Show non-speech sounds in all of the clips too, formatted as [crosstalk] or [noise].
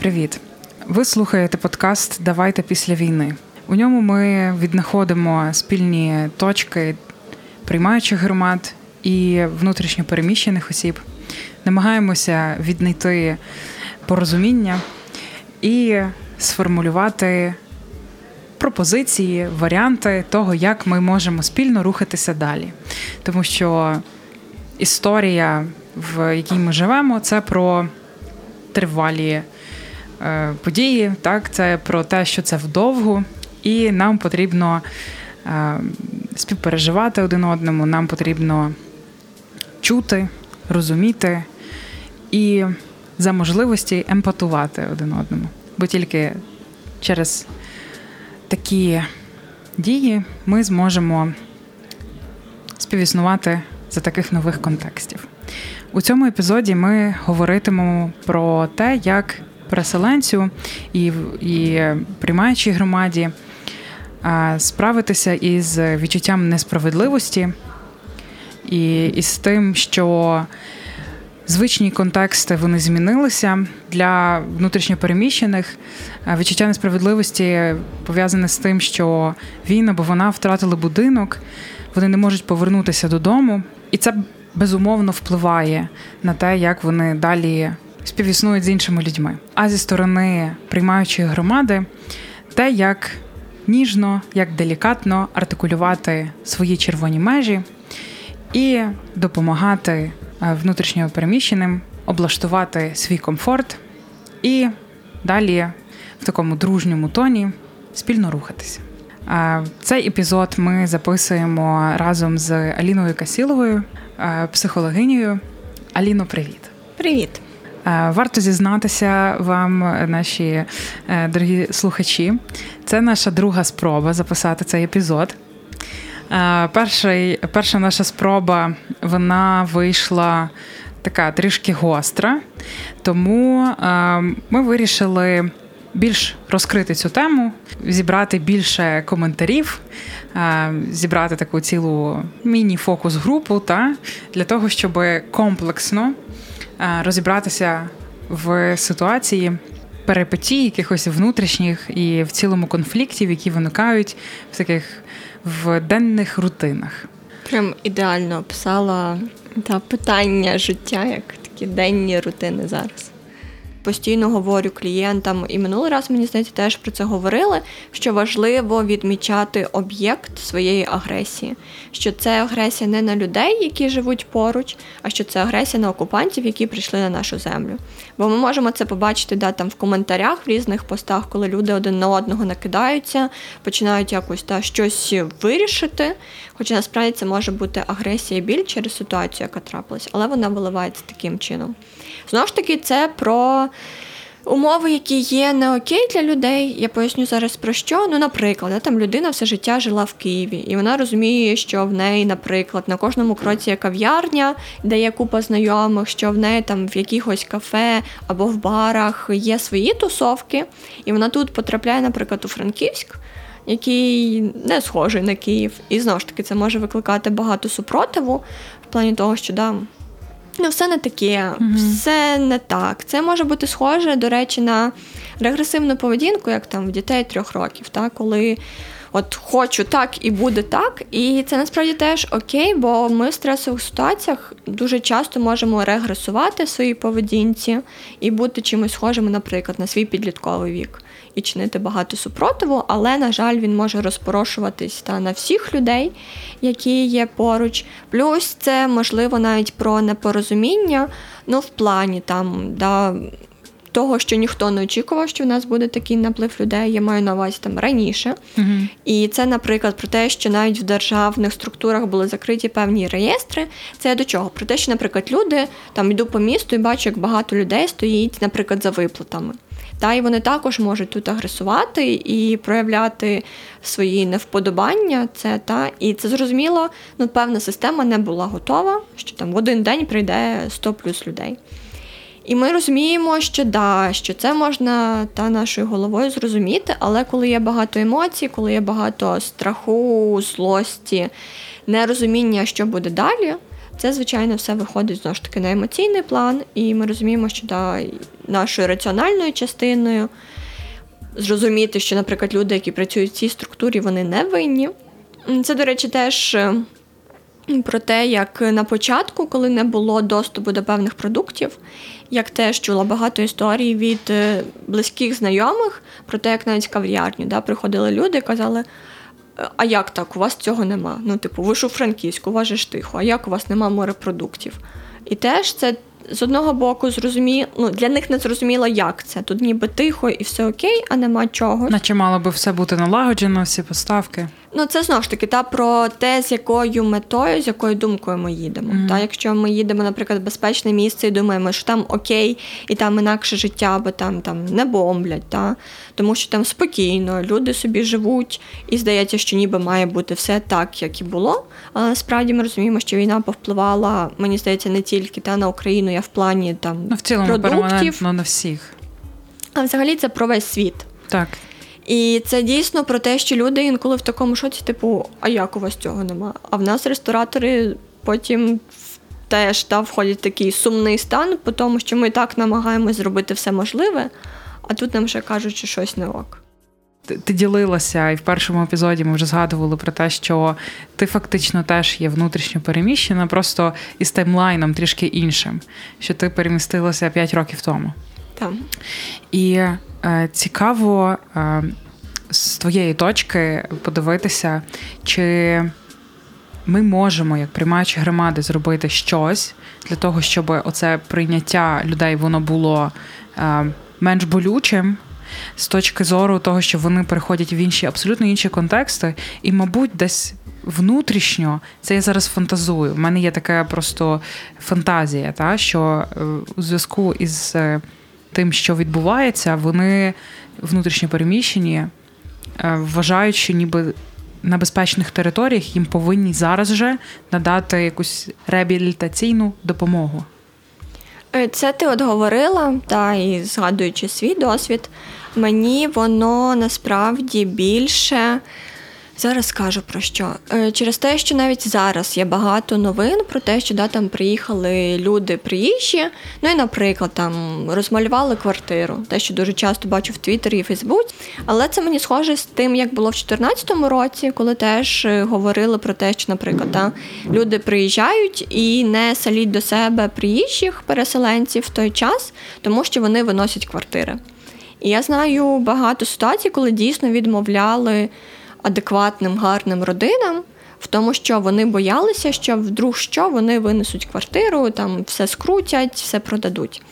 Привіт! Ви слухаєте подкаст Давайте після війни. У ньому ми віднаходимо спільні точки приймаючих громад і внутрішньопереміщених осіб, намагаємося віднайти порозуміння і сформулювати пропозиції, варіанти того, як ми можемо спільно рухатися далі. Тому що історія, в якій ми живемо, це про тривалі події, так, це про те, що це вдовгу, і нам потрібно е, співпереживати один одному, нам потрібно чути, розуміти і за можливості емпатувати один одному. Бо тільки через такі дії ми зможемо співіснувати за таких нових контекстів. У цьому епізоді ми говоритимемо про те, як переселенцю і і приймаючій громаді справитися із відчуттям несправедливості і із тим, що звичні контексти вони змінилися для внутрішньопереміщених. Відчуття несправедливості пов'язане з тим, що він або вона втратили будинок, вони не можуть повернутися додому, і це безумовно впливає на те, як вони далі співіснують з іншими людьми. А зі сторони приймаючої громади, те, як ніжно, як делікатно артикулювати свої червоні межі і допомагати е, внутрішньо переміщеним облаштувати свій комфорт і далі в такому дружньому тоні спільно рухатися. Цей епізод ми записуємо разом з Аліною Касіловою, е, психологинею. Аліно, привіт. Привіт. Е, варто зізнатися вам, наші е, дорогі слухачі. Це наша друга спроба записати цей епізод. Перший, Перша наша спроба вона вийшла така трішки гостра, тому ми вирішили більш розкрити цю тему, зібрати більше коментарів, зібрати таку цілу міні-фокус-групу та для того, щоб комплексно розібратися в ситуації перепитій, якихось внутрішніх і в цілому конфліктів, які виникають в таких в денних рутинах. Прям ідеально описала та питання життя, як такі денні рутини зараз постійно говорю клієнтам, і минулий раз мені здається теж про це говорили. Що важливо відмічати об'єкт своєї агресії, що це агресія не на людей, які живуть поруч, а що це агресія на окупантів, які прийшли на нашу землю. Бо ми можемо це побачити да, там в коментарях в різних постах, коли люди один на одного накидаються, починають якось та щось вирішити. Хоча насправді це може бути агресія біль через ситуацію, яка трапилась, але вона виливається таким чином. Знову ж таки, це про. Умови, які є не окей для людей, я поясню зараз про що. Ну, наприклад, там людина все життя жила в Києві, і вона розуміє, що в неї, наприклад, на кожному кроці є кав'ярня, де є купа знайомих, що в неї там в якихось кафе або в барах є свої тусовки, і вона тут потрапляє, наприклад, у Франківськ який не схожий на Київ. І знову ж таки, це може викликати багато супротиву в плані того, що да, ну, все не таке, mm-hmm. все не так. Це може бути схоже, до речі, на регресивну поведінку, як там в дітей трьох років, та, коли. От хочу так і буде так, і це насправді теж окей, бо ми в стресових ситуаціях дуже часто можемо регресувати в своїй поведінці і бути чимось схожими, наприклад, на свій підлітковий вік і чинити багато супротиву, але, на жаль, він може розпорошуватись та на всіх людей, які є поруч. Плюс це можливо навіть про непорозуміння, ну, в плані там, да. Того, що ніхто не очікував, що в нас буде такий наплив людей, я маю на увазі там раніше. Uh-huh. І це, наприклад, про те, що навіть в державних структурах були закриті певні реєстри. Це до чого? Про те, що, наприклад, люди там йду по місту і бачу, як багато людей стоїть, наприклад, за виплатами. Та і вони також можуть тут агресувати і проявляти свої невподобання. Це та і це зрозуміло, ну певна система не була готова, що там в один день прийде 100 плюс людей. І ми розуміємо, що да, що це можна та нашою головою зрозуміти, але коли є багато емоцій, коли є багато страху, злості, нерозуміння, що буде далі, Це, звичайно, все виходить знову ж таки на емоційний план, і ми розуміємо, що да, нашою раціональною частиною зрозуміти, що, наприклад, люди, які працюють в цій структурі, вони не винні. Це, до речі, теж е, про те, як на початку, коли не було доступу до певних продуктів, як теж чула багато історій від е, близьких знайомих про те, як навіть в кав'ярню да, приходили люди і казали. А як так? У вас цього нема? Ну, типу, ви ж у Франківську, у вас же ж тихо, а як у вас нема морепродуктів? І теж це з одного боку зрозуміло, ну для них не зрозуміло, як це. Тут ніби тихо і все окей, а нема чого. Наче мало би все бути налагоджено, всі поставки. Ну, це знову ж таки та про те, з якою метою, з якою думкою ми їдемо. Mm-hmm. Та, Якщо ми їдемо, наприклад, в безпечне місце і думаємо, що там окей, і там інакше життя, бо там там не бомблять, та? тому що там спокійно, люди собі живуть, і здається, що ніби має бути все так, як і було. Але насправді ми розуміємо, що війна повпливала, мені здається, не тільки та на Україну, я в плані там ну, в цілому продуктів. на всіх. А взагалі це про весь світ. Так. І це дійсно про те, що люди інколи в такому шоці, типу, а як у вас цього нема? А в нас ресторатори потім теж та, входять в такий сумний стан, по тому що ми так намагаємось зробити все можливе, а тут нам ще кажуть, що щось не ок. Ти, ділилася, і в першому епізоді ми вже згадували про те, що ти фактично теж є внутрішньо переміщена, просто із таймлайном трішки іншим, що ти перемістилася 5 років тому. Так. І е, цікаво е, з твоєї точки подивитися, чи ми можемо, як приймаючи громади, зробити щось для того, щоб оце прийняття людей воно було е, менш болючим. З точки зору того, що вони переходять в інші абсолютно інші контексти, і, мабуть, десь внутрішньо це я зараз фантазую. У мене є така просто фантазія, та що е, у зв'язку із е, тим, що відбувається, вони внутрішньо переміщені, е, вважають, що ніби на безпечних територіях їм повинні зараз же надати якусь реабілітаційну допомогу. Е, це ти от говорила, та і згадуючи свій досвід, мені воно насправді більше Зараз скажу про що. Е, через те, що навіть зараз є багато новин про те, що да, там приїхали люди приїжджі, ну і, наприклад, там розмалювали квартиру, те, що дуже часто бачу в Твіттері і Фейсбуці. Але це мені схоже з тим, як було в 2014 році, коли теж е, говорили про те, що, наприклад, да, люди приїжджають і не саліть до себе приїжджих переселенців в той час, тому що вони виносять квартири. І я знаю багато ситуацій, коли дійсно відмовляли адекватним, гарним родинам. В тому, що вони боялися, що вдруг що вони винесуть квартиру, там все скрутять, все продадуть.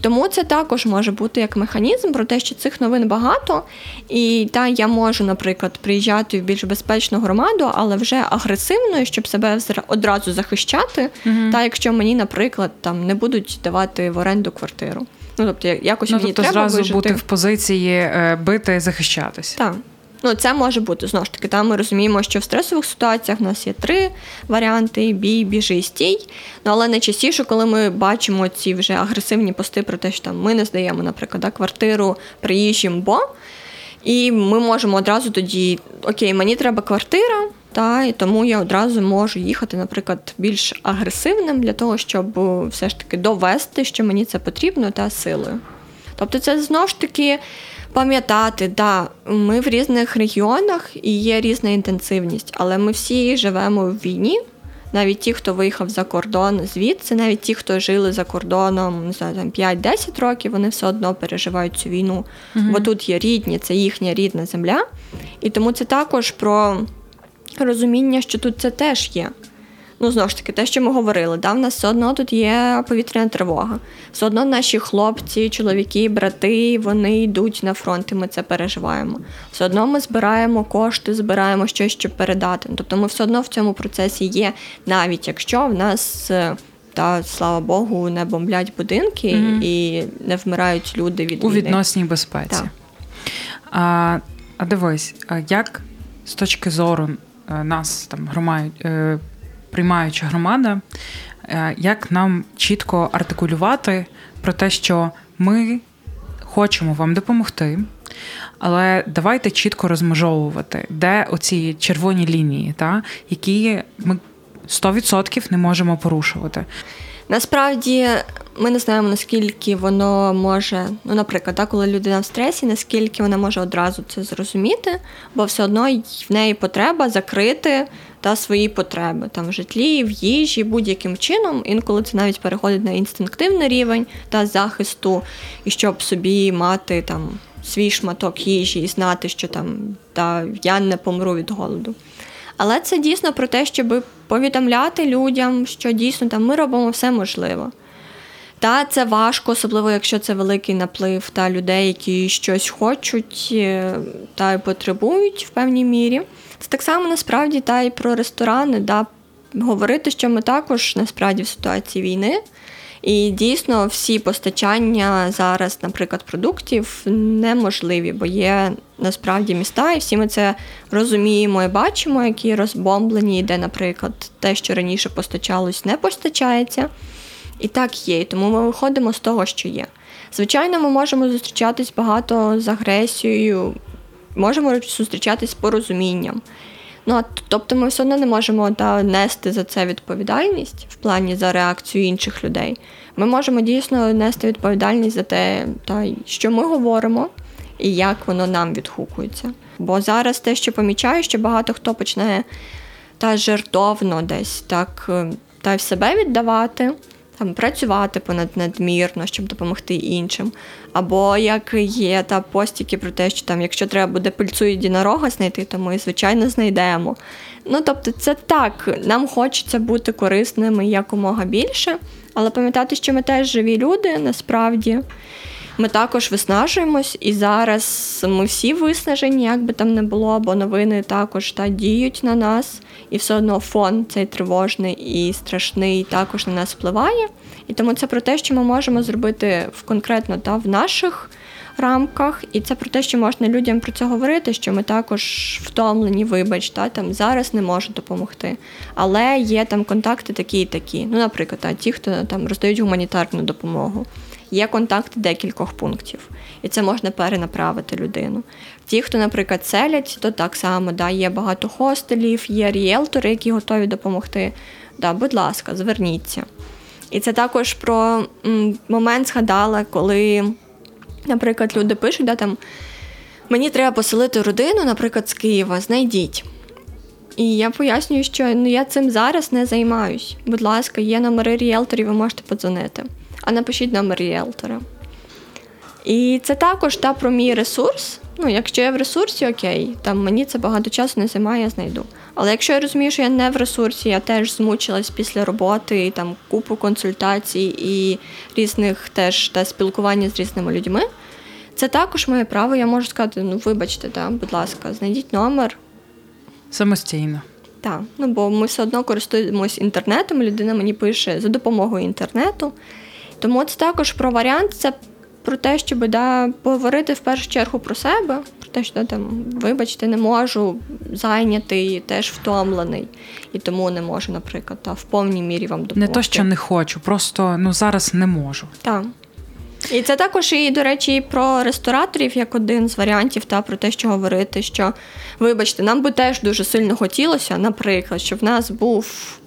Тому це також може бути як механізм про те, що цих новин багато, і та я можу, наприклад, приїжджати в більш безпечну громаду, але вже агресивною, щоб себе одразу захищати. mm Та якщо мені, наприклад, там не будуть давати в оренду квартиру. Ну тобто, якось ну, мені тобто треба зразу вижити. бути в позиції е, бити і захищатись. Так. Ну, це може бути знову ж таки. Там ми розуміємо, що в стресових ситуаціях в нас є три варіанти: бій, біжи, стій. Ну але найчастіше, коли ми бачимо ці вже агресивні пости про те, що там ми не здаємо, наприклад, да, квартиру приїжджим, бо і ми можемо одразу тоді, окей, мені треба квартира, та і тому я одразу можу їхати, наприклад, більш агресивним для того, щоб все ж таки довести, що мені це потрібно, та силою. Тобто, це знову ж таки пам'ятати, да, ми в різних регіонах і є різна інтенсивність, але ми всі живемо в війні. Навіть ті, хто виїхав за кордон звідси, навіть ті, хто жили за кордоном, не знаю, там 5-10 років, вони все одно переживають цю війну. mm Бо тут є рідні, це їхня рідна земля. І тому це також про розуміння, що тут це теж є. Ну, знову ж таки, те, що ми говорили, да, в нас все одно тут є повітряна тривога. Все одно наші хлопці, чоловіки, брати, вони йдуть на фронт, і ми це переживаємо. Все одно ми збираємо кошти, збираємо щось, щоб передати. Тобто ми все одно в цьому процесі є, навіть якщо в нас. Е, та слава Богу, не бомблять будинки mm-hmm. і не вмирають люди від у війни. відносній безпеці. Так. А а дивись, як з точки зору е, нас там громають е, приймаюча громада, е, як нам чітко артикулювати про те, що ми хочемо вам допомогти, але давайте чітко розмежовувати, де оці червоні лінії, та, які ми 100% не можемо порушувати. Насправді ми не знаємо, наскільки воно може, ну, наприклад, так, коли людина в стресі, наскільки вона може одразу це зрозуміти, бо все одно в неї потреба закрити та свої потреби там в житлі, в їжі, будь-яким чином. Інколи це навіть переходить на інстинктивний рівень та захисту, і щоб собі мати там свій шматок їжі і знати, що там та я не помру від голоду. Але це дійсно про те, щоб повідомляти людям, що дійсно там ми робимо все можливе. Та це важко, особливо якщо це великий наплив та людей, які щось хочуть е, та й потребують в певній мірі. Це так само насправді та й про ресторани, да, говорити, що ми також насправді в ситуації війни. І дійсно всі постачання зараз, наприклад, продуктів неможливі, бо є насправді міста, і всі ми це розуміємо і бачимо, які розбомблені, де, наприклад, те, що раніше постачалось, не постачається. І так є. Тому ми виходимо з того, що є. Звичайно, ми можемо зустрічатись багато з агресією, можемо зустрічатись з порозумінням. Ну, Тобто ми все одно не можемо та, нести за це відповідальність в плані за реакцію інших людей. Ми можемо дійсно нести відповідальність за те, та, що ми говоримо і як воно нам відгукується. Бо зараз те, що помічаю, що багато хто почне та жертовно десь так е, та в себе віддавати там працювати понад надмірно, щоб допомогти іншим. Або як є та постіки про те, що там, якщо треба буде пильцю єдинорога знайти, то ми, звичайно, знайдемо. Ну, тобто, це так, нам хочеться бути корисними якомога більше, але пам'ятати, що ми теж живі люди насправді. Ми також виснажуємось, і зараз ми всі виснажені, як би там не було, бо новини також та діють на нас, і все одно фон цей тривожний і страшний також на нас впливає. І тому це про те, що ми можемо зробити в конкретно та в наших рамках, і це про те, що можна людям про це говорити, що ми також втомлені, вибач, та, там зараз не можуть допомогти. Але є там контакти такі і такі. Ну, наприклад, та, ті, хто там роздають гуманітарну допомогу. Є контакти декількох пунктів, і це можна перенаправити людину. Ті, хто, наприклад, селять, то так само да, є багато хостелів, є ріелтори, які готові допомогти. Да, Будь ласка, зверніться. І це також про момент згадала, коли, наприклад, люди пишуть, да, там, мені треба поселити родину, наприклад, з Києва, знайдіть. І я пояснюю, що ну, я цим зараз не займаюсь. Будь ласка, є номери ріелторів, ви можете подзвонити а напишіть номер ріелтора. І це також та про мій ресурс. Ну, якщо я в ресурсі, окей, там мені це багато часу не займає, я знайду. Але якщо я розумію, що я не в ресурсі, я теж змучилась після роботи, і там купу консультацій і різних теж та спілкування з різними людьми, це також моє право. Я можу сказати: ну, вибачте, та, будь ласка, знайдіть номер. Самостійно. Так, ну бо ми все одно користуємось інтернетом, людина мені пише за допомогою інтернету. Тому це також про варіант, це про те, щоб да, поговорити в першу чергу про себе, про те, що там, вибачте, не можу зайнятий, теж втомлений, і тому не можу, наприклад, та, в повній мірі вам допомогти. Не то, що не хочу, просто ну зараз не можу. Так. І це також і, до речі, і про рестораторів як один з варіантів, та про те, що говорити, що, вибачте, нам би теж дуже сильно хотілося, наприклад, щоб в нас був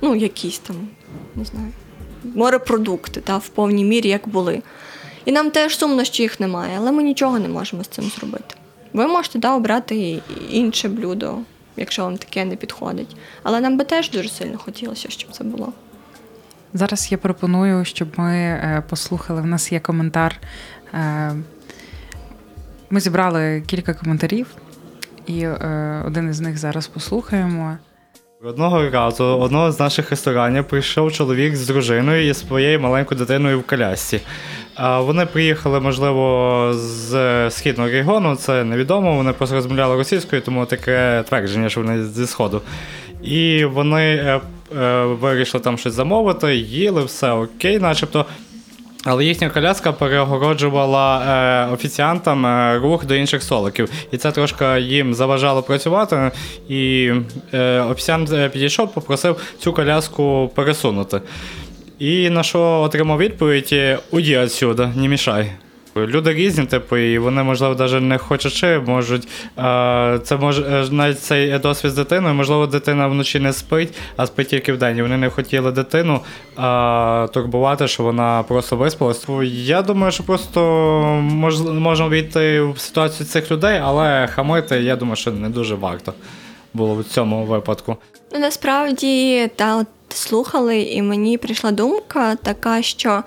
ну, якийсь там, не знаю морепродукти та, в повній мірі, як були. І нам теж сумно, що їх немає, але ми нічого не можемо з цим зробити. Ви можете да, обрати інше блюдо, якщо вам таке не підходить. Але нам би теж дуже сильно хотілося, щоб це було. Зараз я пропоную, щоб ми е, послухали. В нас є коментар. Е, ми зібрали кілька коментарів, і е, один із них зараз послухаємо. Одного разу одного з наших ресторанів прийшов чоловік з дружиною і своєю маленькою дитиною в колясці. Вони приїхали, можливо, з східного регіону, це невідомо. Вони просто розмовляли російською, тому таке твердження, що вони зі сходу. І вони е, е, вирішили там щось замовити, їли, все окей, начебто. Але їхня коляска перегороджувала е, офіціантам е, рух до інших столиків. І це трошки їм заважало працювати. І е, офіціант е, підійшов, попросив цю коляску пересунути. І на що отримав відповідь: Уйди відсюди, не мішай. Люди різні, типу, і вони, можливо, навіть не хочучи, можуть. Це може навіть цей досвід з дитиною, можливо, дитина вночі не спить, а спить тільки в день. І Вони не хотіли дитину а, турбувати, що вона просто виспалась. Я думаю, що просто мож, можна війти в ситуацію цих людей, але хамити, я думаю, що не дуже варто було в цьому випадку. Ну насправді та от слухали, і мені прийшла думка така, що.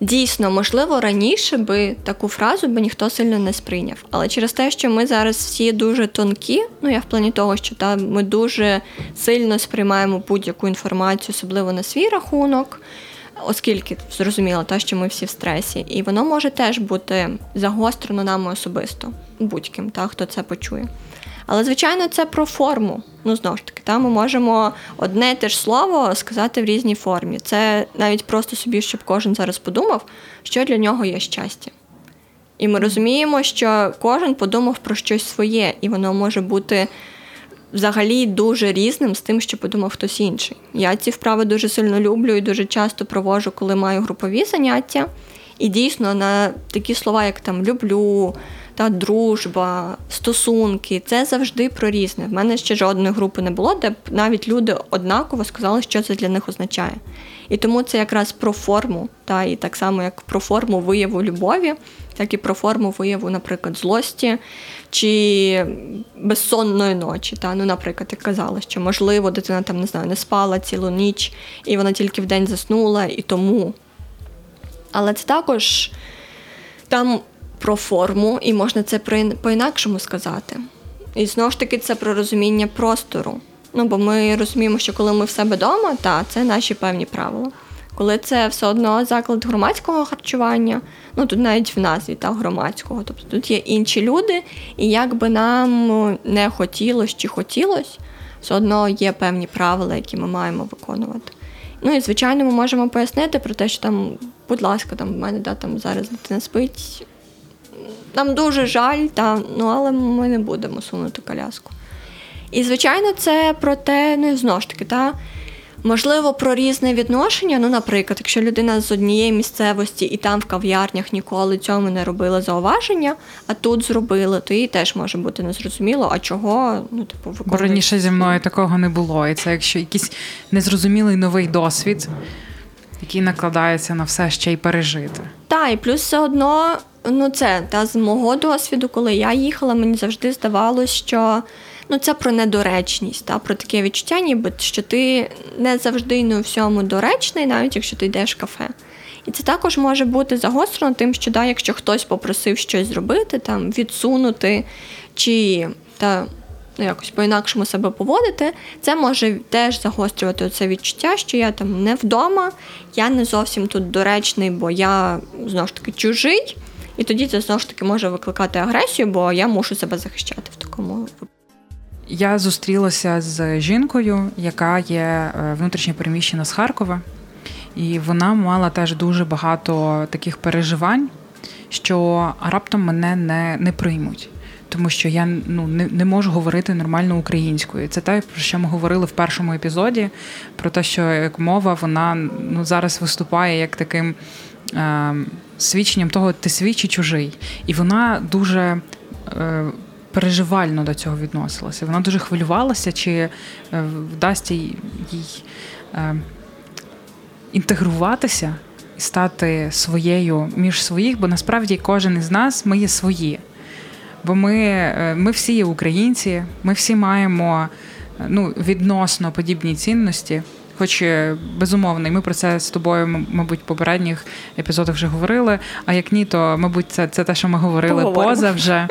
Дійсно, можливо, раніше би таку фразу би ніхто сильно не сприйняв. Але через те, що ми зараз всі дуже тонкі, ну я в плані того, що там ми дуже сильно сприймаємо будь-яку інформацію, особливо на свій рахунок, оскільки зрозуміло, те, що ми всі в стресі, і воно може теж бути загострено нами особисто, будь-ким, та, хто це почує. Але, звичайно, це про форму. Ну, знову ж таки, та, ми можемо одне те ж слово сказати в різній формі. Це навіть просто собі, щоб кожен зараз подумав, що для нього є щастя. І ми розуміємо, що кожен подумав про щось своє, і воно може бути взагалі дуже різним з тим, що подумав хтось інший. Я ці вправи дуже сильно люблю і дуже часто провожу, коли маю групові заняття. І дійсно на такі слова, як там люблю, та дружба, стосунки це завжди про різне. В мене ще жодної групи не було, де навіть люди однаково сказали, що це для них означає. І тому це якраз про форму, та і так само, як про форму вияву любові, так і про форму вияву, наприклад, злості чи безсонної ночі. Та? Ну, Наприклад, як казала, що можливо дитина там не знаю, не спала цілу ніч, і вона тільки в день заснула, і тому. Але це також там про форму, і можна це по-інакшому сказати. І знову ж таки, це про розуміння простору. Ну, бо ми розуміємо, що коли ми в себе вдома, та це наші певні правила. Коли це все одно заклад громадського харчування, ну тут навіть в назві та громадського, тобто тут є інші люди, і як би нам не хотілося чи хотілося, все одно є певні правила, які ми маємо виконувати. Ну і звичайно, ми можемо пояснити про те, що там, будь ласка, там в мене да, там зараз дитина спить, нам дуже жаль, та, ну, але ми не будемо сунути коляску. І, звичайно, це про те, ну і знову ж таки, та, можливо, про різне відношення. Ну, наприклад, якщо людина з однієї місцевості і там в кав'ярнях ніколи цьому не робила зауваження, а тут зробили, то їй теж може бути незрозуміло, а чого, ну, типу, Бо раніше зі мною такого не було. І це якщо якийсь незрозумілий новий досвід, який накладається на все ще й пережити. Так, і плюс все одно ну це та з мого досвіду, коли я їхала, мені завжди здавалося, що ну це про недоречність, та про таке відчуття, ніби що ти не завжди не у всьому доречний, навіть якщо ти йдеш в кафе. І це також може бути загострено тим, що да, якщо хтось попросив щось зробити, там відсунути чи та ну, якось по-інакшому себе поводити, це може теж загострювати це відчуття, що я там не вдома, я не зовсім тут доречний, бо я знову ж таки чужий. І тоді це знову ж таки може викликати агресію, бо я мушу себе захищати в такому. Я зустрілася з жінкою, яка є е, внутрішньо переміщена з Харкова, і вона мала теж дуже багато таких переживань, що раптом мене не не приймуть. Тому що я ну не не можу говорити нормально українською. Це те, про що ми говорили в першому епізоді, про те, що як мова вона ну зараз виступає як таким е, свідченням того, ти свій чи чужий. І вона дуже е, переживально до цього відносилася. Вона дуже хвилювалася, чи е, вдасться їй е, інтегруватися і стати своєю між своїх, бо насправді кожен із нас ми є свої. Бо ми е, ми всі є українці, ми всі маємо ну, відносно подібні цінності. Хоч е, безумовно, і ми про це з тобою, мабуть, в попередніх епізодах вже говорили. А як ні, то мабуть, це це те, що ми говорили Поговоримо. поза вже.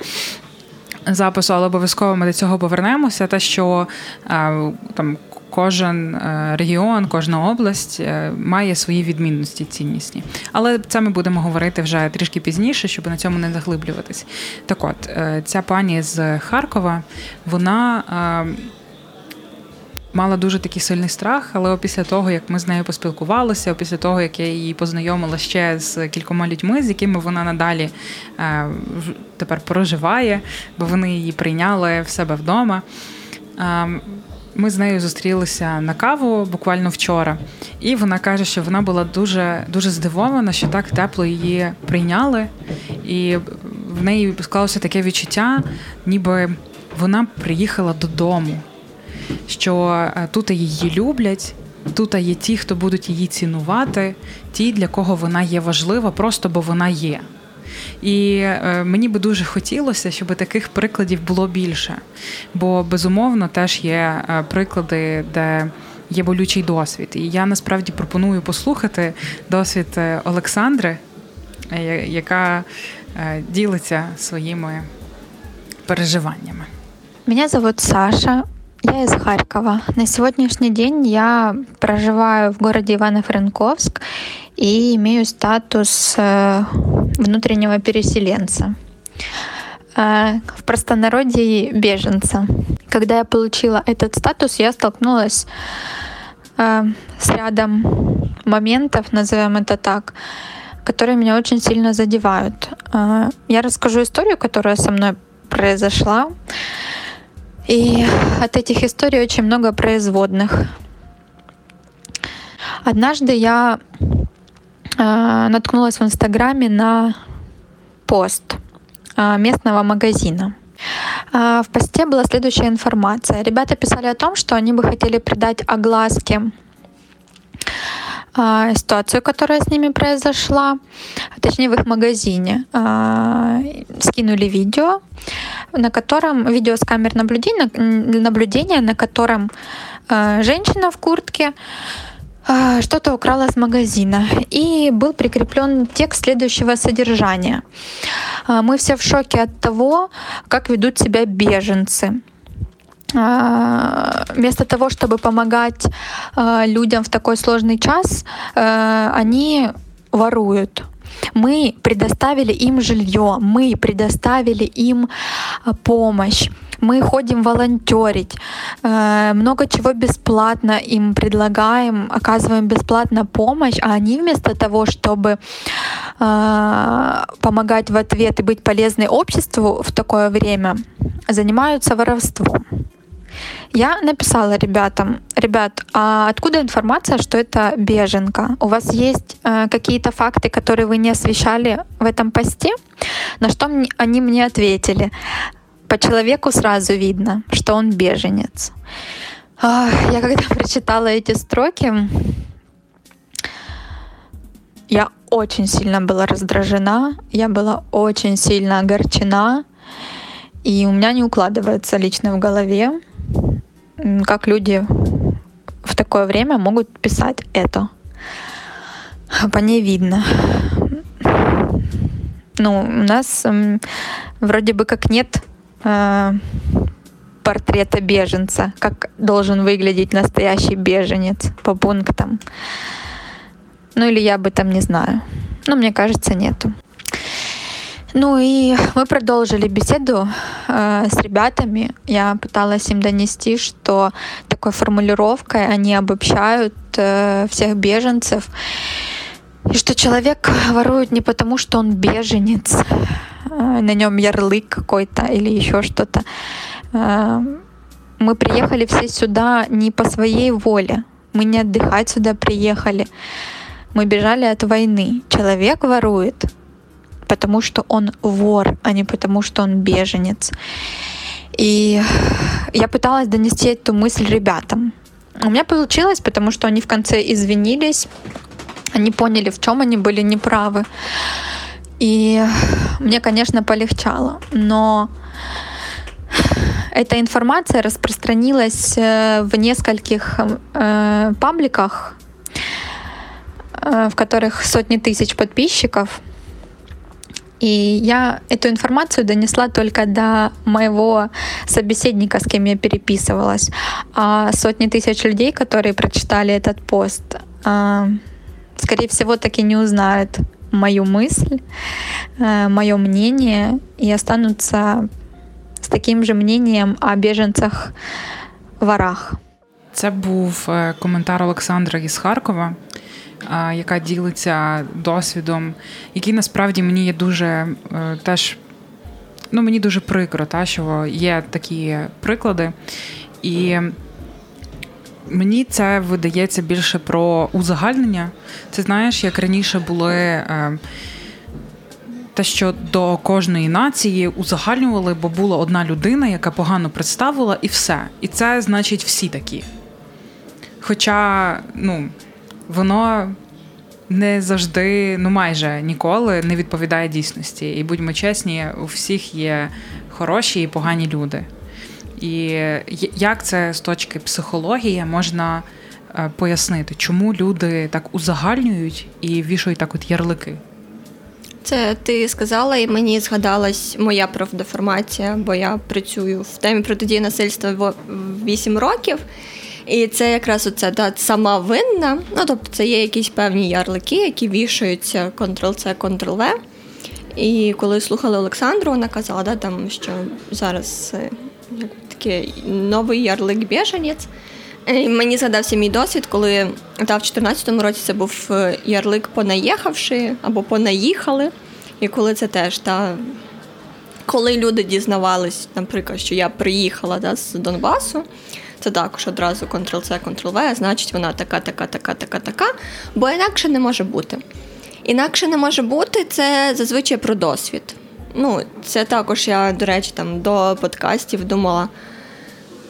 Запису, але обов'язково ми до цього повернемося. Те, що е, там кожен е, регіон, кожна область має свої відмінності ціннісні. Але це ми будемо говорити вже трішки пізніше, щоб на цьому не заглиблюватись. Так от, ця пані з Харкова, вона мала дуже такий сильний страх, але після того, як ми з нею поспілкувалися, після того, як я її познайомила ще з кількома людьми, з якими вона надалі е, тепер проживає, бо вони її прийняли в себе вдома. Е, ми з нею зустрілися на каву буквально вчора, і вона каже, що вона була дуже дуже здивована, що так тепло її прийняли, І в неї склалося таке відчуття, ніби вона приїхала додому, що е, тут її люблять. Тут є ті, хто будуть її цінувати, ті, для кого вона є важлива, просто бо вона є. І е, мені би дуже хотілося, щоб таких прикладів було більше. Бо безумовно теж є е, приклади, де є болючий досвід. І я насправді пропоную послухати досвід е, Олександри, яка ділиться своїми переживаннями. Меня зовут Саша. Я из Харькова. На сегодняшний день я проживаю в городе Ивано-Франковск и имею статус э, внутреннего переселенца. Э, в простонародье беженца. Когда я получила этот статус, я столкнулась э, с рядом моментов, назовем это так, которые меня очень сильно задевают. Я расскажу историю, которая со мной произошла. И от этих историй очень много производных. Однажды я э, наткнулась в Инстаграме на пост э, местного магазина. Э, в посте была следующая информация. Ребята писали о том, что они бы хотели придать огласке ситуацию, которая с ними произошла, точнее в их магазине. Скинули видео, на котором видео с камер наблюдения, наблюдения на котором женщина в куртке что-то украла с магазина. И был прикреплен текст следующего содержания. Мы все в шоке от того, как ведут себя беженцы. А, вместо того, чтобы помогать а, людям в такой сложный час, а, они воруют. Мы предоставили им жилье, мы предоставили им помощь. Мы ходим волонтерить, много чего бесплатно им предлагаем, оказываем бесплатно помощь, а они вместо того, чтобы помогать в ответ и быть полезной обществу в такое время, занимаются воровством. Я написала ребятам, ребят, а откуда информация, что это беженка? У вас есть э, какие-то факты, которые вы не освещали в этом посте? На что они мне ответили? По человеку сразу видно, что он беженец. Я когда [laughs] прочитала эти строки, я очень сильно была раздражена, я была очень сильно огорчена, и у меня не укладывается лично в голове, как люди в такое время могут писать это. По ней видно. Ну, у нас э, вроде бы как нет э, портрета беженца, как должен выглядеть настоящий беженец по пунктам. Ну или я об этом не знаю. Но мне кажется, нету. Ну и мы продолжили беседу э, с ребятами. Я пыталась им донести, что такой формулировкой они обобщают э, всех беженцев. И что человек ворует не потому, что он беженец, э, на нем ярлык какой-то или еще что-то. Э, мы приехали все сюда не по своей воле. Мы не отдыхать сюда приехали. Мы бежали от войны. Человек ворует, потому что он вор, а не потому что он беженец. И я пыталась донести эту мысль ребятам. У меня получилось, потому что они в конце извинились, они поняли, в чем они были неправы. И мне, конечно, полегчало. Но эта информация распространилась э, в нескольких э, пабликах, э, в которых сотни тысяч подписчиков. И я эту информацию донесла только до моего собеседника, с кем я переписывалась. А сотни тысяч людей, которые прочитали этот пост, а, скорее всего, так и не узнают мою мысль, а, мое мнение и останутся с таким же мнением о беженцах ворах. Це був коментар Олександра із Харкова. Яка ділиться досвідом, який насправді мені є дуже е, теж. Ну, мені дуже прикро, та, що є такі приклади. І мені це видається більше про узагальнення. Ти знаєш, як раніше були е, те, що до кожної нації узагальнювали, бо була одна людина, яка погано представила, і все. І це значить всі такі. Хоча, ну, воно не завжди, ну майже ніколи не відповідає дійсності. І будьмо чесні, у всіх є хороші і погані люди. І як це з точки психології можна е, пояснити, чому люди так узагальнюють і вішають так от ярлики? Це ти сказала, і мені згадалась моя правдеформація, бо я працюю в темі протидії насильства 8 років. І це якраз оця да, сама винна. Ну, тобто, це є якісь певні ярлики, які вішаються Ctrl-C, Ctrl-V. І коли слухали Олександру, вона казала, да, там, що зараз е, як такий новий ярлик біженець. І Мені згадався мій досвід, коли та, в 2014 році це був е, ярлик понаїхавши або понаїхали. І коли це теж та. Коли люди дізнавались, наприклад, що я приїхала да, з Донбасу, це також одразу Ctrl-C, Ctrl-V, значить вона така, така, така, така, така, бо інакше не може бути. Інакше не може бути це зазвичай про досвід. Ну, Це також я, до речі, там до подкастів думала.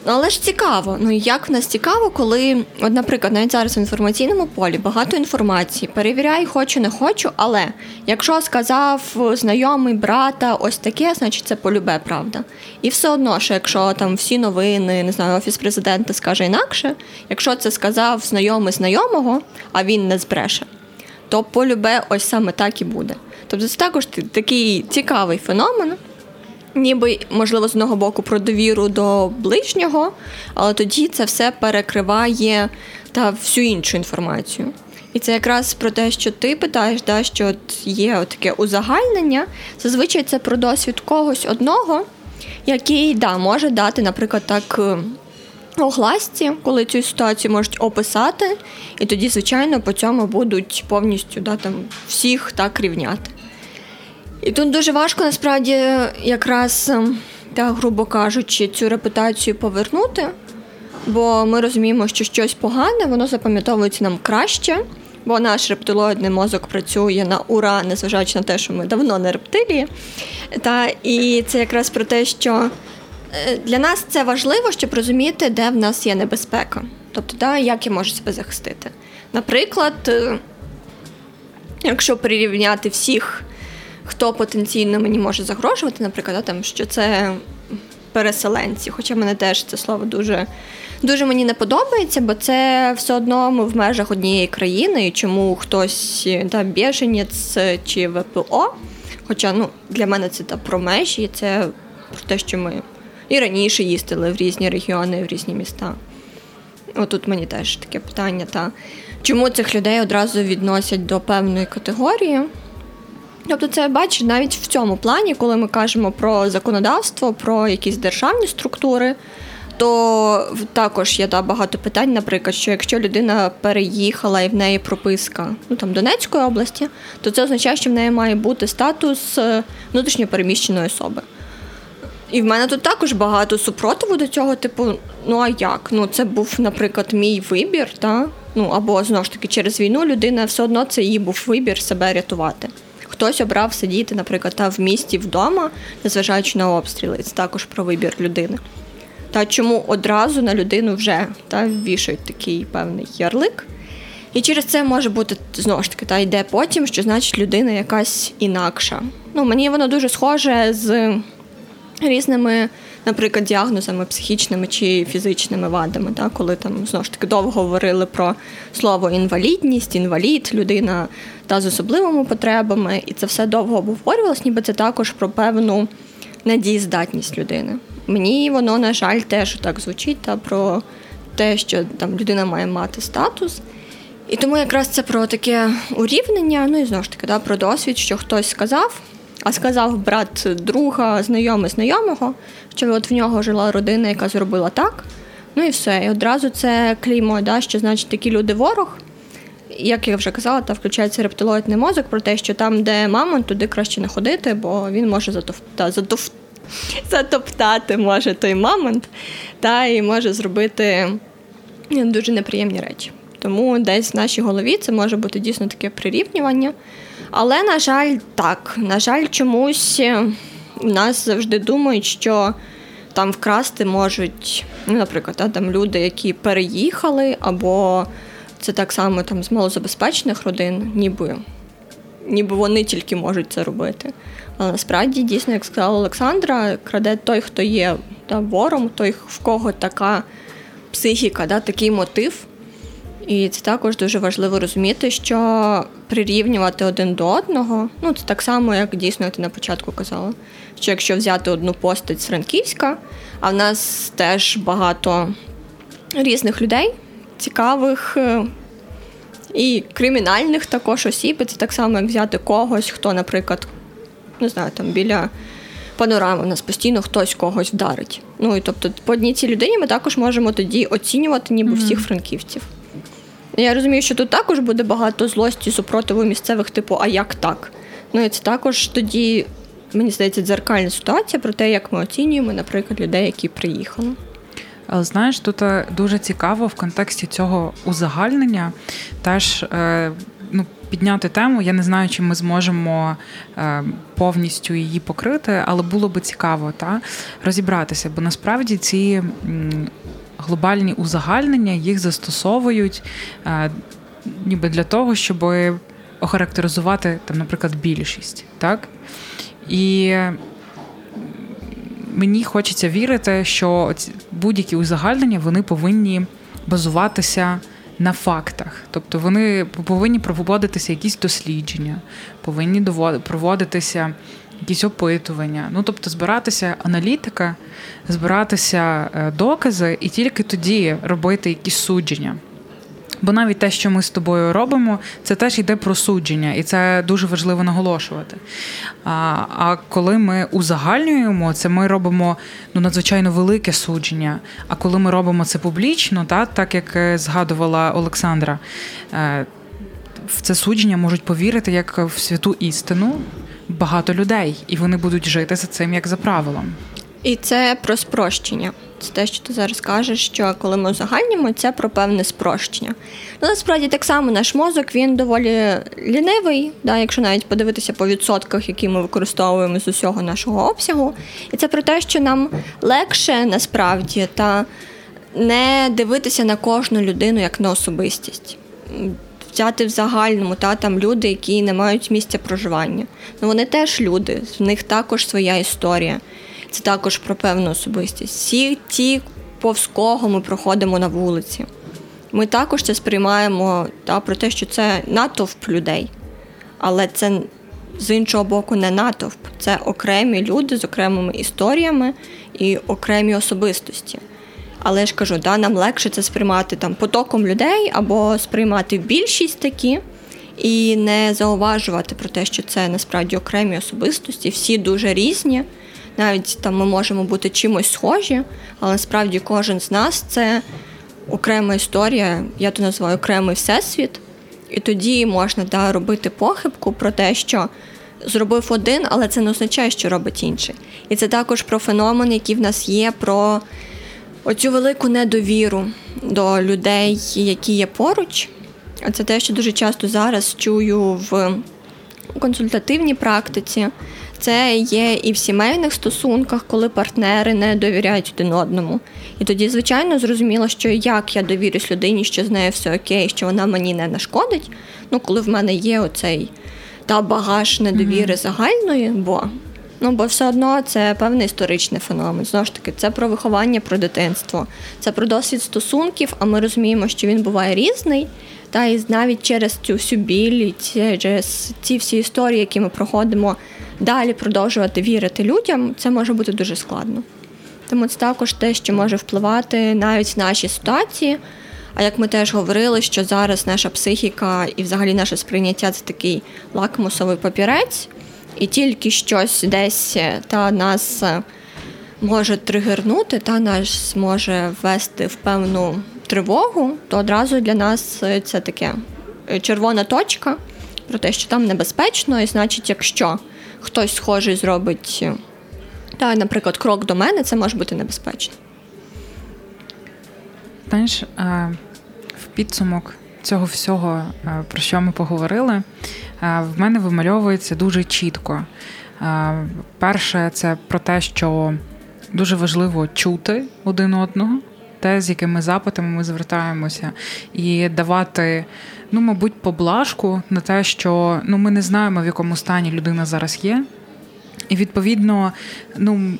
Ну, але ж цікаво. Ну як в нас цікаво, коли, от, наприклад, навіть зараз в інформаційному полі багато інформації. Перевіряй, хочу, не хочу. Але якщо сказав знайомий брата ось таке, значить це полюбе, правда. І все одно, що якщо там всі новини, не знаю, офіс президента скаже інакше, якщо це сказав знайомий знайомого, а він не збреше, то полюбе ось саме так і буде. Тобто це також такий цікавий феномен ніби, можливо, з одного боку про довіру до ближнього, але тоді це все перекриває та всю іншу інформацію. І це якраз про те, що ти питаєш, да, що от є таке узагальнення. Зазвичай це про досвід когось одного, який да, може дати, наприклад, так. Е, огласці, коли цю ситуацію можуть описати, і тоді, звичайно, по цьому будуть повністю да, там, всіх так рівняти. І тут дуже важко насправді якраз, ем, так грубо кажучи, цю репутацію повернути, бо ми розуміємо, що щось погане, воно запам'ятовується нам краще, бо наш рептилоїдний мозок працює на ура, незважаючи на те, що ми давно не рептилії. Та, І це якраз про те, що е, для нас це важливо, щоб розуміти, де в нас є небезпека. Тобто, да, як я можу себе захистити. Наприклад, е, якщо прирівняти всіх хто потенційно мені може загрожувати, наприклад, там, що це переселенці. Хоча мене теж це слово дуже дуже мені не подобається, бо це все одно ми в межах однієї країни, і чому хтось та біженець чи ВПО. Хоча ну, для мене це та про межі, і це про те, що ми і раніше їздили в різні регіони, в різні міста. Отут мені теж таке питання, та чому цих людей одразу відносять до певної категорії? Тобто, це бачиш навіть в цьому плані, коли ми кажемо про законодавство, про якісь державні структури, то також є да, багато питань, наприклад, що якщо людина переїхала і в неї прописка ну там Донецької області, то це означає, що в неї має бути статус е, внутрішньопереміщеної особи. І в мене тут також багато супротиву до цього, типу, ну а як? Ну, це був, наприклад, мій вибір, та? ну або знову ж таки через війну людина все одно це її був вибір себе рятувати. Хтось обрав сидіти, наприклад, та в місті вдома, незважаючи на обстріли. Це також про вибір людини. Та чому одразу на людину вже та, вішають такий певний ярлик. І через це може бути знову ж таки та йде потім, що значить людина якась інакша. Ну, Мені воно дуже схоже з різними наприклад, діагнозами психічними чи фізичними вадами, так, коли там знову ж таки довго говорили про слово інвалідність, інвалід, людина та з особливими потребами, і це все довго обговорювалось, ніби це також про певну недієздатність людини. Мені воно, на жаль, теж так звучить, та про те, що там людина має мати статус. І тому якраз це про таке урівнення, ну і знову ж таки, да, про досвід, що хтось сказав, а сказав брат друга, знайомий знайомого, що от в нього жила родина, яка зробила так. Ну і все. І одразу це клеймо, да, що значить такі люди ворог. Як я вже казала, та включається рептилоїдний мозок про те, що там, де мамонт, туди краще не ходити, бо він може затов... та, затов... [laughs] затоптати може той мамонт, та і може зробити дуже неприємні речі. Тому десь в нашій голові це може бути дійсно таке прирівнювання. Але, на жаль, так. На жаль, чомусь в нас завжди думають, що там вкрасти можуть, ну, наприклад, там люди, які переїхали, або це так само там з малозабезпечених родин, ніби ніби вони тільки можуть це робити. Але насправді, дійсно, як сказала Олександра, краде той, хто є да, вором, той, в кого така психіка, да, такий мотив. І це також дуже важливо розуміти, що прирівнювати один до одного, ну це так само, як дійсно ти на початку казала. Що якщо взяти одну постать з Франківська, а в нас теж багато різних людей, цікавих е, і кримінальних також осіб, і це так само, як взяти когось, хто, наприклад, не знаю, там біля панорами у нас постійно хтось когось вдарить. Ну і тобто, по одній цій людині ми також можемо тоді оцінювати, ніби mm-hmm. всіх франківців. Я розумію, що тут також буде багато злості, супротиву місцевих, типу, а як так? Ну і це також тоді, мені здається, дзеркальна ситуація про те, як ми оцінюємо, наприклад, людей, які приїхали. Але знаєш, тут е, дуже цікаво в контексті цього узагальнення теж е, ну, підняти тему. Я не знаю, чи ми зможемо е, повністю її покрити, але було би цікаво та розібратися, бо насправді ці глобальні узагальнення їх застосовують е, ніби для того, щоб охарактеризувати там, наприклад, більшість. так? І мені хочеться вірити, що будь-які узагальнення вони повинні базуватися на фактах. Тобто вони повинні проводитися якісь дослідження, повинні проводитися якісь опитування. Ну тобто, збиратися аналітика, збиратися е, докази і тільки тоді робити якісь судження. Бо навіть те, що ми з тобою робимо, це теж йде про судження, і це дуже важливо наголошувати. А а коли ми узагальнюємо, це ми робимо ну, надзвичайно велике судження. А коли ми робимо це публічно, та, так як е, згадувала Олександра, е, в це судження можуть повірити як в святу істину багато людей, і вони будуть жити за цим як за правилом. І це про спрощення. Це те, що ти зараз кажеш, що коли ми узагальнюємо, це про певне спрощення. Ну, насправді так само наш мозок він доволі лінивий, да, якщо навіть подивитися по відсотках, які ми використовуємо з усього нашого обсягу. І це про те, що нам легше насправді та не дивитися на кожну людину як на особистість взяти в загальному, та там люди, які не мають місця проживання. Ну вони теж люди, в них також своя історія. Це також про певну особистість. Всі ті, повз кого ми проходимо на вулиці. Ми також це сприймаємо та, про те, що це натовп людей. Але це з іншого боку не натовп. Це окремі люди з окремими історіями і окремі особистості. Але ж кажу, да, нам легше це сприймати там потоком людей або сприймати більшість такі і не зауважувати про те, що це насправді окремі особистості, всі дуже різні. Навіть там ми можемо бути чимось схожі, але насправді кожен з нас це окрема історія, я то називаю окремий всесвіт. І тоді можна да, робити похибку про те, що зробив один, але це не означає, що робить інший. І це також про феномен, який в нас є, про оцю велику недовіру до людей, які є поруч. Це те, що дуже часто зараз чую в консультативній практиці. Це є і в сімейних стосунках, коли партнери не довіряють один одному. І тоді, звичайно, зрозуміло, що як я довірюсь людині, що з нею все окей, що вона мені не нашкодить. Ну, коли в мене є оцей та багаж недовіри mm-hmm. загальної, бо Ну, бо все одно це певний історичний феномен. Знову ж таки, це про виховання, про дитинство, це про досвід стосунків, а ми розуміємо, що він буває різний. Та і навіть через цю всю біль, через ці всі історії, які ми проходимо, далі продовжувати вірити людям, це може бути дуже складно. Тому це також те, що може впливати навіть в наші ситуації. А як ми теж говорили, що зараз наша психіка і взагалі наше сприйняття це такий лакмусовий папірець і тільки щось десь е, та нас е, може тригернути, та нас може ввести в певну тривогу, то одразу для нас е, це таке червона точка про те, що там небезпечно, і значить, якщо хтось схожий зробить, та, наприклад, крок до мене, це може бути небезпечно. Знаєш, в підсумок цього всього, про що ми поговорили, в мене вимальовується дуже чітко. Перше, це про те, що дуже важливо чути один одного, те, з якими запитами ми звертаємося, і давати, ну, мабуть, поблажку на те, що ну, ми не знаємо, в якому стані людина зараз є. І відповідно, ну,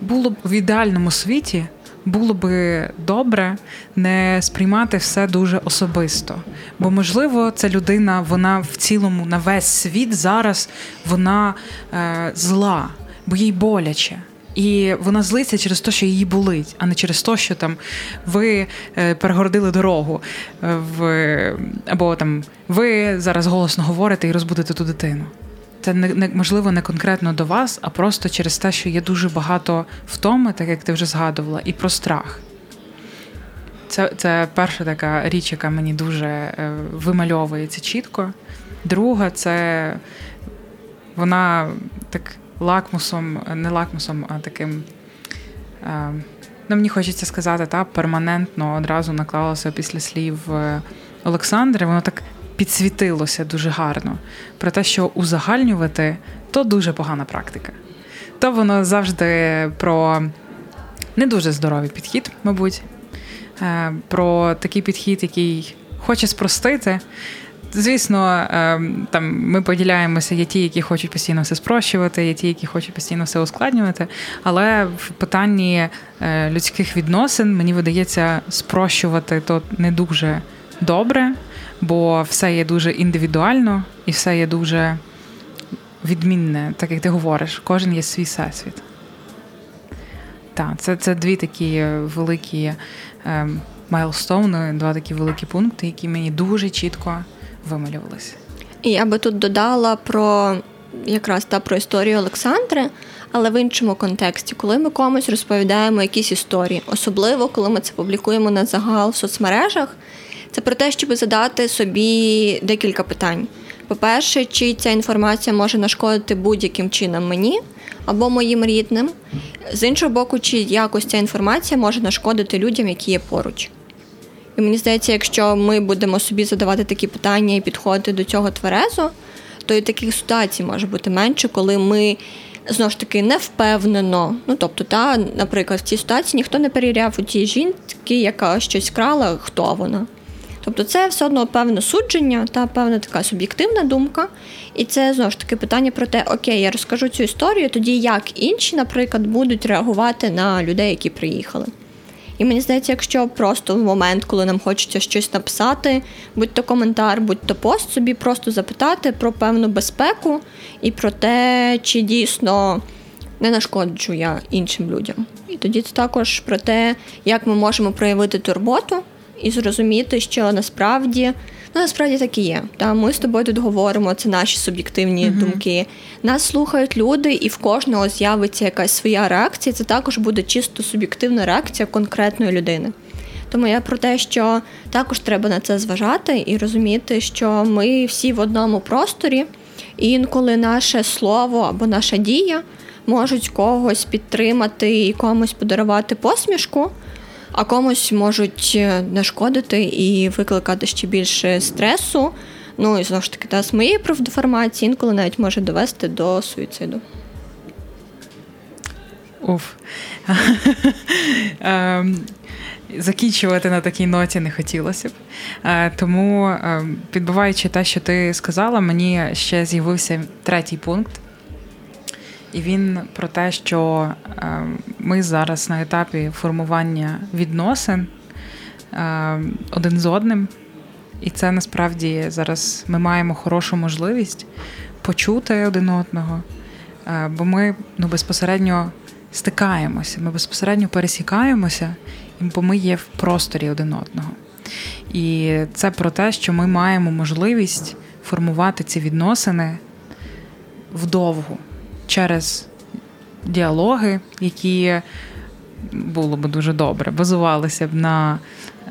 було б в ідеальному світі. Було би добре не сприймати все дуже особисто. Бо, можливо, ця людина, вона в цілому на весь світ зараз вона е, зла, бо їй боляче. І вона злиться через те, що її болить, а не через те, що там ви е, перегородили дорогу, е, в, або там ви зараз голосно говорите і розбудете ту дитину. Це не, не можливо не конкретно до вас, а просто через те, що є дуже багато втоми, так як ти вже згадувала, і про страх. Це це перша така річ, яка мені дуже е, вимальовується чітко. Друга, це вона так лакмусом, не лакмусом, а таким. Е, ну, Мені хочеться сказати, та, перманентно одразу наклалося після слів е, Олександри, воно так підсвітилося дуже гарно. Про те, що узагальнювати то дуже погана практика. То воно завжди про не дуже здоровий підхід, мабуть, е, про такий підхід, який хоче спростити. Звісно, ем, там ми поділяємося, є ті, які хочуть постійно все спрощувати, є ті, які хочуть постійно все ускладнювати. Але в питанні е, людських відносин мені видається спрощувати то не дуже добре, бо все є дуже індивідуально і все є дуже відмінне, так як ти говориш, кожен є свій всесвіт. Так, це це дві такі великі майлстоуни, два такі великі пункти, які мені дуже чітко вималювалися. І я би тут додала про якраз та про історію Олександри, але в іншому контексті, коли ми комусь розповідаємо якісь історії, особливо коли ми це публікуємо на загал в соцмережах, це про те, щоб задати собі декілька питань. По-перше, чи ця інформація може нашкодити будь-яким чином мені або моїм рідним. З іншого боку, чи якось ця інформація може нашкодити людям, які є поруч. І мені здається, якщо ми будемо собі задавати такі питання і підходити до цього тверезо, то і таких ситуацій може бути менше, коли ми знову ж таки не впевнено. Ну тобто, та, наприклад, в цій ситуації ніхто не перевіряв у тій жінки, яка щось крала, хто вона. Тобто це все одно певне судження та певна така суб'єктивна думка. І це знову ж таки питання про те, окей, я розкажу цю історію, тоді як інші, наприклад, будуть реагувати на людей, які приїхали. І мені здається, якщо просто в момент, коли нам хочеться щось написати, будь-то коментар, будь-то пост, собі просто запитати про певну безпеку і про те, чи дійсно не нашкоджу я іншим людям. І тоді це також про те, як ми можемо проявити турботу і зрозуміти, що насправді ну насправді так і є. Та ми з тобою тут говоримо, це наші суб'єктивні mm думки. Нас слухають люди, і в кожного з'явиться якась своя реакція. Це також буде чисто суб'єктивна реакція конкретної людини. Тому я про те, що також треба на це зважати і розуміти, що ми всі в одному просторі, і інколи наше слово або наша дія можуть когось підтримати і комусь подарувати посмішку а комусь можуть е, нашкодити і викликати ще більше стресу. Ну і знову ж таки, та з моєї профдеформації інколи навіть може довести до суїциду. Уф. [laughs] Ем, закінчувати на такій ноті не хотілося б. Е, тому, ем, підбиваючи те, що ти сказала, мені ще з'явився третій пункт. І він про те, що е, ми зараз на етапі формування відносин е, один з одним, і це насправді зараз ми маємо хорошу можливість почути один одного, е, бо ми ну, безпосередньо стикаємося, ми безпосередньо пересікаємося, бо ми є в просторі один одного. І це про те, що ми маємо можливість формувати ці відносини вдовгу через діалоги, які було б дуже добре, базувалися б на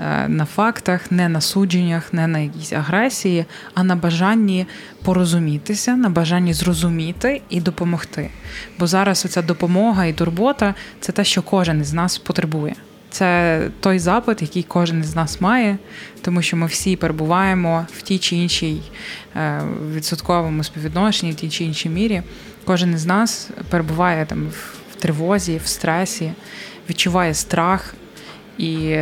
е, на фактах, не на судженнях, не на якійсь агресії, а на бажанні порозумітися, на бажанні зрозуміти і допомогти. Бо зараз оця допомога і турбота це те, що кожен із нас потребує. Це той запит, який кожен з нас має, тому що ми всі перебуваємо в тій чи іншій е, відсотковому співвідношенні, в тій чи іншій мірі. Кожен із нас перебуває там в тривозі, в стресі, відчуває страх, і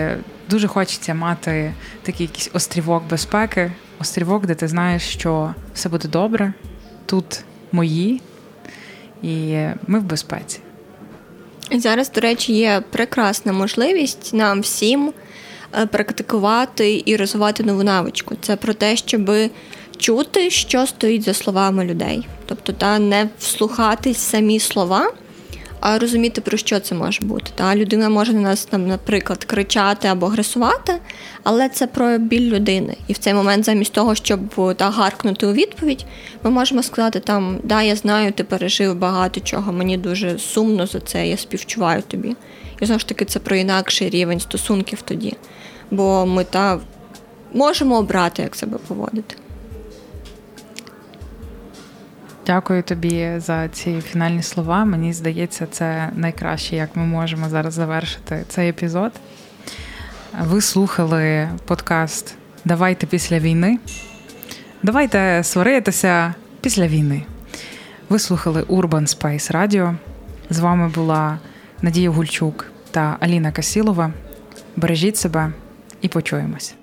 дуже хочеться мати такий якийсь острівок безпеки, острівок, де ти знаєш, що все буде добре, тут мої, і ми в безпеці. Зараз, до речі, є прекрасна можливість нам всім е, практикувати і розвивати нову навичку. Це про те, щоб чути, що стоїть за словами людей. Тобто, та не вслухатись самі слова, а розуміти, про що це може бути. Та людина може на нас, там, наприклад, кричати або агресувати, але це про біль людини. І в цей момент, замість того, щоб та гаркнути у відповідь, ми можемо сказати там: да, я знаю, ти пережив багато чого, мені дуже сумно за це, я співчуваю тобі. І знову ж таки, це про інакший рівень стосунків тоді. Бо ми та можемо обрати, як себе поводити. Дякую тобі за ці фінальні слова. Мені здається, це найкраще, як ми можемо зараз завершити цей епізод. Ви слухали подкаст Давайте після війни. Давайте сваритися після війни. Ви слухали Urban Space Radio. З вами була Надія Гульчук та Аліна Касілова. Бережіть себе і почуємось.